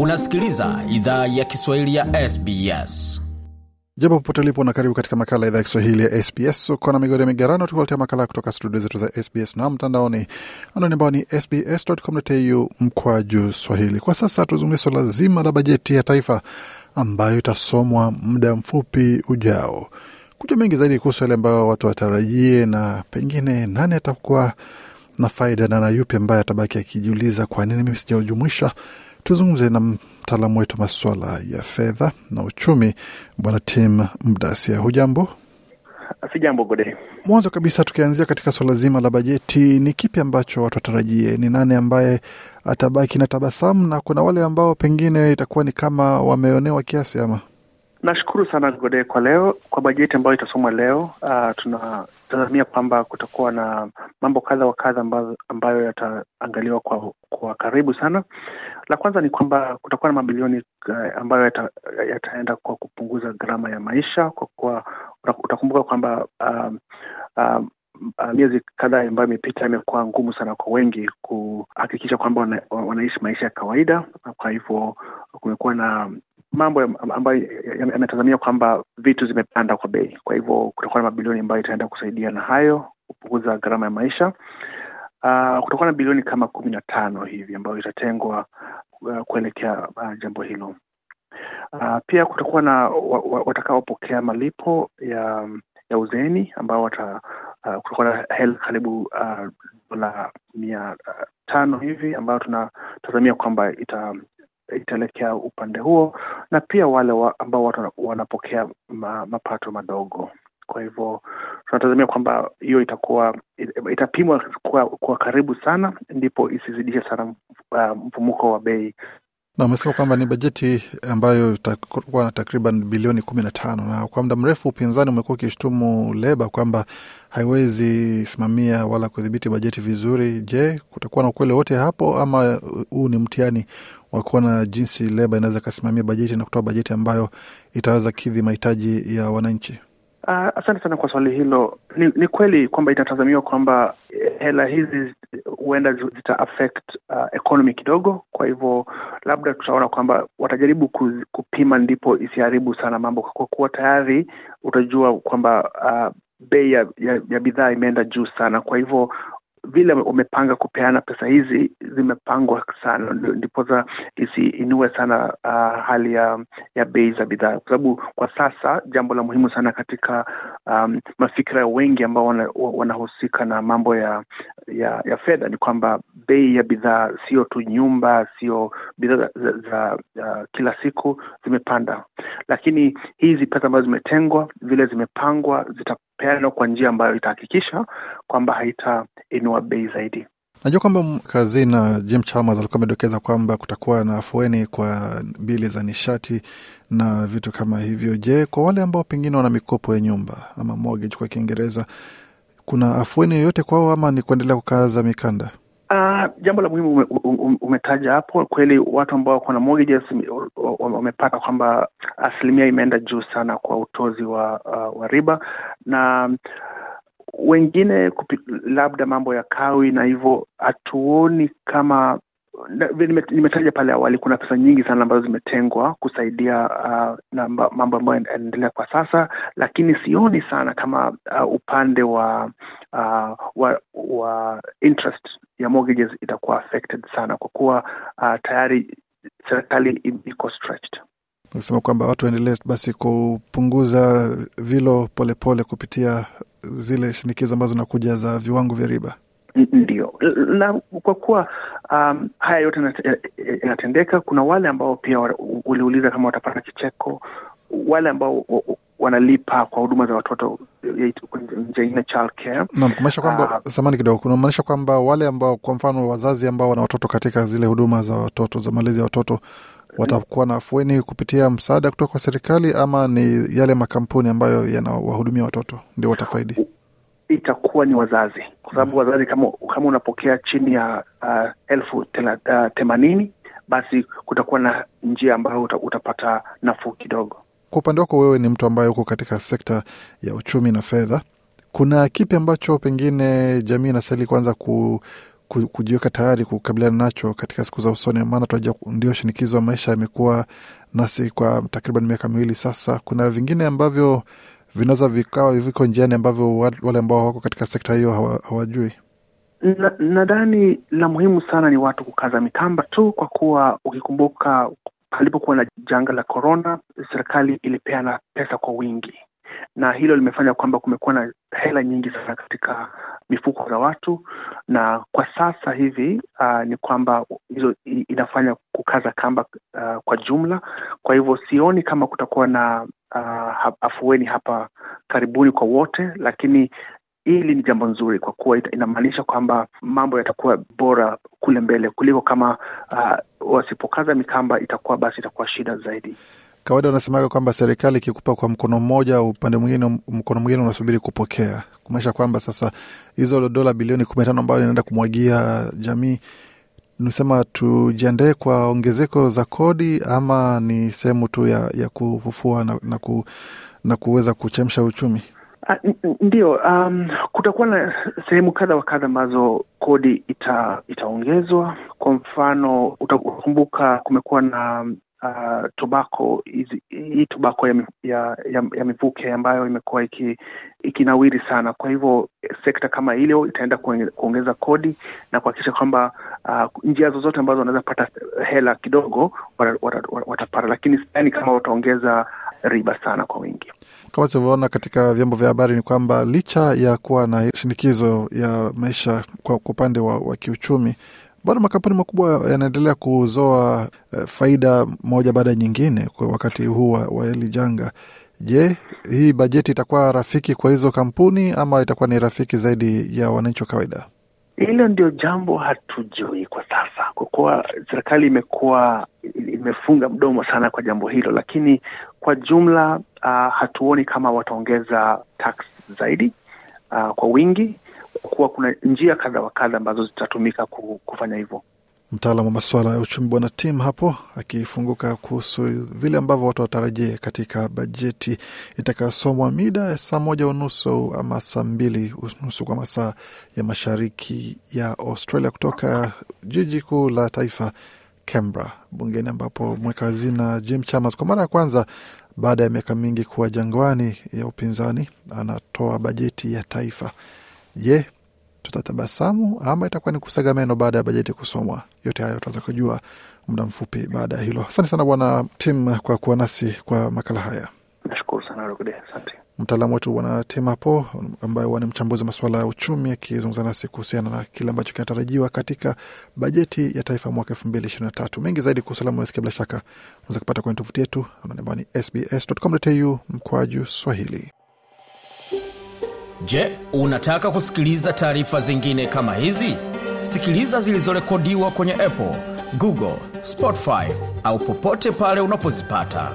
Unasikiliza idhaa ya Kiswahili ya SBS. Jambo popote ulipo na karibu katika makala idhaa ya Kiswahili ya SBS. Uko na migodi migarano, tukuletea makala kutoka studio zetu za SBS na mtandaoni anwani ambao ni sbs.com.au mkwa juu swahili. Kwa sasa tuzungumzia swala zima la bajeti ya taifa ambayo itasomwa muda mfupi ujao. Kuja mengi zaidi kuhusu yale ambayo watu watarajie na pengine nani atakuwa na faida na na yupi ambaye atabaki akijiuliza kwa nini mimi sijaujumuisha. Tuzungumze na mtaalamu wetu maswala ya fedha na uchumi, Bwana Tim Mdasia. Hujambo? Si jambo Gode. Mwanzo kabisa, tukianzia katika swala zima la bajeti, ni kipi ambacho watu watarajie? Ni nani ambaye atabaki na tabasamu, na kuna wale ambao pengine itakuwa ni kama wameonewa kiasi ama Nashukuru sana Gode kwa leo kwa bajeti ambayo itasomwa leo. Uh, tunatazamia kwamba kutakuwa na mambo kadha wa kadha ambayo, ambayo yataangaliwa kwa, kwa karibu sana. La kwanza ni kwamba kutakuwa na mabilioni uh, ambayo yata, yataenda kwa kupunguza gharama ya maisha, kwa kuwa utakumbuka kwamba um, um, miezi kadhaa ambayo imepita imekuwa ngumu sana kwa wengi kuhakikisha kwamba wana, wanaishi maisha ya kawaida. Kwa hivyo kumekuwa na mambo ambayo yametazamia kwamba vitu zimepanda kwa bei. Kwa hivyo kutakuwa na mabilioni ambayo itaenda kusaidia na hayo kupunguza gharama ya maisha. Uh, kutakuwa na bilioni kama kumi na tano hivi ambayo itatengwa uh, kuelekea uh, jambo hilo. Uh, pia kutakuwa na watakaopokea malipo ya ya uzeeni ambao wata uh, kutakuwa na hela karibu dola uh, mia uh, tano hivi ambayo tunatazamia kwamba ita itaelekea upande huo na pia wale wa, ambao watu wanapokea ma, mapato madogo. Kwa hivyo tunatazamia kwamba hiyo itakuwa itapimwa kwa, kwa karibu sana, ndipo isizidishe sana uh, mfumuko wa bei na amesema kwamba ni bajeti ambayo itakuwa na takriban bilioni kumi na tano na kwa muda mrefu upinzani umekuwa ukishtumu Leba kwamba haiwezi simamia wala kudhibiti bajeti vizuri. Je, kutakuwa na ukweli wote hapo ama huu ni mtihani wa kuona jinsi Leba inaweza ikasimamia bajeti na kutoa bajeti ambayo itaweza kidhi mahitaji ya wananchi? Uh, asante sana kwa swali hilo. Ni, ni kweli kwamba itatazamiwa kwamba hela hizi huenda zita affect uh, economy kidogo. Kwa hivyo labda tutaona kwamba watajaribu kupima ndipo isiharibu sana mambo, kwa kuwa tayari utajua kwamba uh, bei ya, ya, ya bidhaa imeenda juu sana. Kwa hivyo vile wamepanga kupeana pesa hizi zimepangwa sana, ndiposa isiinue sana uh, hali ya ya bei za bidhaa, kwa sababu kwa sasa jambo la muhimu sana katika um, mafikira wengi ambao wanahusika wana na mambo ya ya, ya fedha ni kwamba bei ya bidhaa, sio tu nyumba, sio bidhaa za, za, za uh, kila siku zimepanda, lakini hizi pesa ambazo zimetengwa vile zimepangwa zita peanwa kwa njia ambayo itahakikisha kwamba haitainua bei zaidi. Najua kwamba kazina Jim Chalmers alikuwa amedokeza kwamba kutakuwa na afueni kwa bili za nishati na vitu kama hivyo. Je, kwa wale ambao pengine wana mikopo ya nyumba ama mortgage kwa Kiingereza, kuna afueni yoyote kwao ama ni kuendelea kukaza mikanda? Uh, jambo la muhimu ume, ume, umetaja hapo. Kweli watu ambao wako na mortgages wamepata kwamba asilimia imeenda juu sana kwa utozi wa, uh, wa riba na wengine kupi, labda mambo ya kawi na hivyo hatuoni kama nimetaja pale awali, kuna pesa nyingi sana ambazo zimetengwa kusaidia uh, na mambo ambayo yanaendelea kwa sasa, lakini sioni sana kama uh, upande wa, uh, wa wa interest ya mortgages itakuwa affected sana kwa kuwa uh, tayari serikali iko stretched. Nasema kwamba watu waendelee basi kupunguza vilo polepole pole kupitia zile shinikizo ambazo zinakuja za viwango vya riba. Ndio, na kwa kuwa um, haya yote yanatendeka, kuna wale ambao pia waliuliza kama watapata kicheko, wale ambao wanalipa kwa huduma za watoto nje ingine child care. Naam, kumaanisha kwamba uh, samani kidogo, kunamaanisha kwamba wale ambao kwa mfano wazazi ambao wana watoto katika zile huduma za watoto za malezi ya watoto watakuwa na afueni kupitia msaada kutoka kwa serikali, ama ni yale makampuni ambayo yanawahudumia watoto ndio watafaidi? Itakuwa ni wazazi, kwa sababu wazazi kama, kama unapokea chini ya uh, elfu uh, themanini basi kutakuwa na njia ambayo utapata nafuu kidogo. Kwa upande wako wewe ni mtu ambaye uko katika sekta ya uchumi na fedha, kuna kipi ambacho pengine jamii inastahili kwanza ku, kujiweka tayari kukabiliana nacho katika siku za usoni? Maana tunajua ndio shinikizo ya maisha yamekuwa nasi kwa takriban miaka miwili sasa. Kuna vingine ambavyo vinaweza vikawa viko njiani ambavyo wale ambao wako katika sekta hiyo hawajui. Nadhani na la muhimu sana ni watu kukaza mitamba tu, kwa kuwa ukikumbuka palipokuwa na janga la korona, serikali ilipeana pesa kwa wingi, na hilo limefanya kwamba kumekuwa na hela nyingi sana katika mifuko za watu, na kwa sasa hivi uh, ni kwamba hizo inafanya kukaza kamba uh, kwa jumla. Kwa hivyo sioni kama kutakuwa na uh, afueni hapa karibuni kwa wote, lakini hili ni jambo nzuri kwa kuwa inamaanisha kwamba mambo yatakuwa bora kule mbele kuliko kama uh, wasipokaza mikamba, itakuwa basi itakuwa shida zaidi. Kawaida wanasemaga kwamba serikali ikikupa kwa mkono mmoja, upande mwingine, mkono mwingine unasubiri kupokea, kumaanisha kwamba sasa hizo dola bilioni kumi na tano ambayo inaenda kumwagia jamii, nisema tujiandae kwa ongezeko za kodi ama ni sehemu tu ya, ya kufufua na, na, ku, na kuweza kuchemsha uchumi? Uh, ndio, um, kutakuwa na sehemu kadha wa kadha ambazo kodi ita, itaongezwa. Kwa mfano utakumbuka kumekuwa na uh, tobako hii tobako ya, ya, ya, ya mivuke ambayo imekuwa iki, ikinawiri sana. Kwa hivyo sekta kama hilo itaenda kuongeza kodi na kuhakikisha kwamba uh, njia zozote ambazo wanaweza pata hela kidogo watapata, lakini sidhani kama wataongeza riba sana kwa wingi. Kama tulivyoona katika vyombo vya habari ni kwamba licha ya kuwa na shinikizo ya maisha kwa upande wa, wa kiuchumi bado makampuni makubwa yanaendelea kuzoa eh, faida moja baada ya nyingine kwa wakati huu wa hili janga. Je, hii bajeti itakuwa rafiki kwa hizo kampuni ama itakuwa ni rafiki zaidi ya wananchi wa kawaida? Hilo ndio jambo hatujui kwa sasa, kwa kuwa serikali imekuwa imefunga mdomo sana kwa jambo hilo, lakini kwa jumla uh, hatuoni kama wataongeza tax zaidi uh, kwa wingi kuwa kuna njia kadha wa kadha ambazo zitatumika kufanya hivyo. Mtaalamu wa masuala ya uchumi Bwana Tim hapo akifunguka kuhusu vile ambavyo watu watarajie katika bajeti itakayosomwa mida ya saa moja unusu ama saa mbili unusu kwa masaa ya mashariki ya Australia kutoka jiji kuu la taifa Canberra, bungeni, ambapo mweka hazina Jim Chalmers kwa mara ya kwanza baada ya miaka mingi kuwa jangwani ya upinzani anatoa bajeti ya taifa. Je, tutatabasamu ama itakuwa ni kusaga meno baada ya bajeti kusomwa? Yote hayo tutaweza kujua muda mfupi baada ya hilo. Asante sana Bwana Tim kwa kuwa nasi kwa makala haya. Nashukuru sana Rukde, asante. Mtaalamu wetu Bwana Temapo ambaye ni mchambuzi wa masuala ya uchumi, akizungumza nasi kuhusiana na kile ambacho kinatarajiwa katika bajeti ya taifa mwaka elfu mbili ishirini na tatu. Mengi zaidi kuhusu salamu nasikia, bila shaka unaweza kupata kwenye tovuti yetu ambao ni sbs.com.au mkwaju Swahili. Je, unataka kusikiliza taarifa zingine kama hizi? Sikiliza zilizorekodiwa kwenye Apple, Google, Spotify au popote pale unapozipata.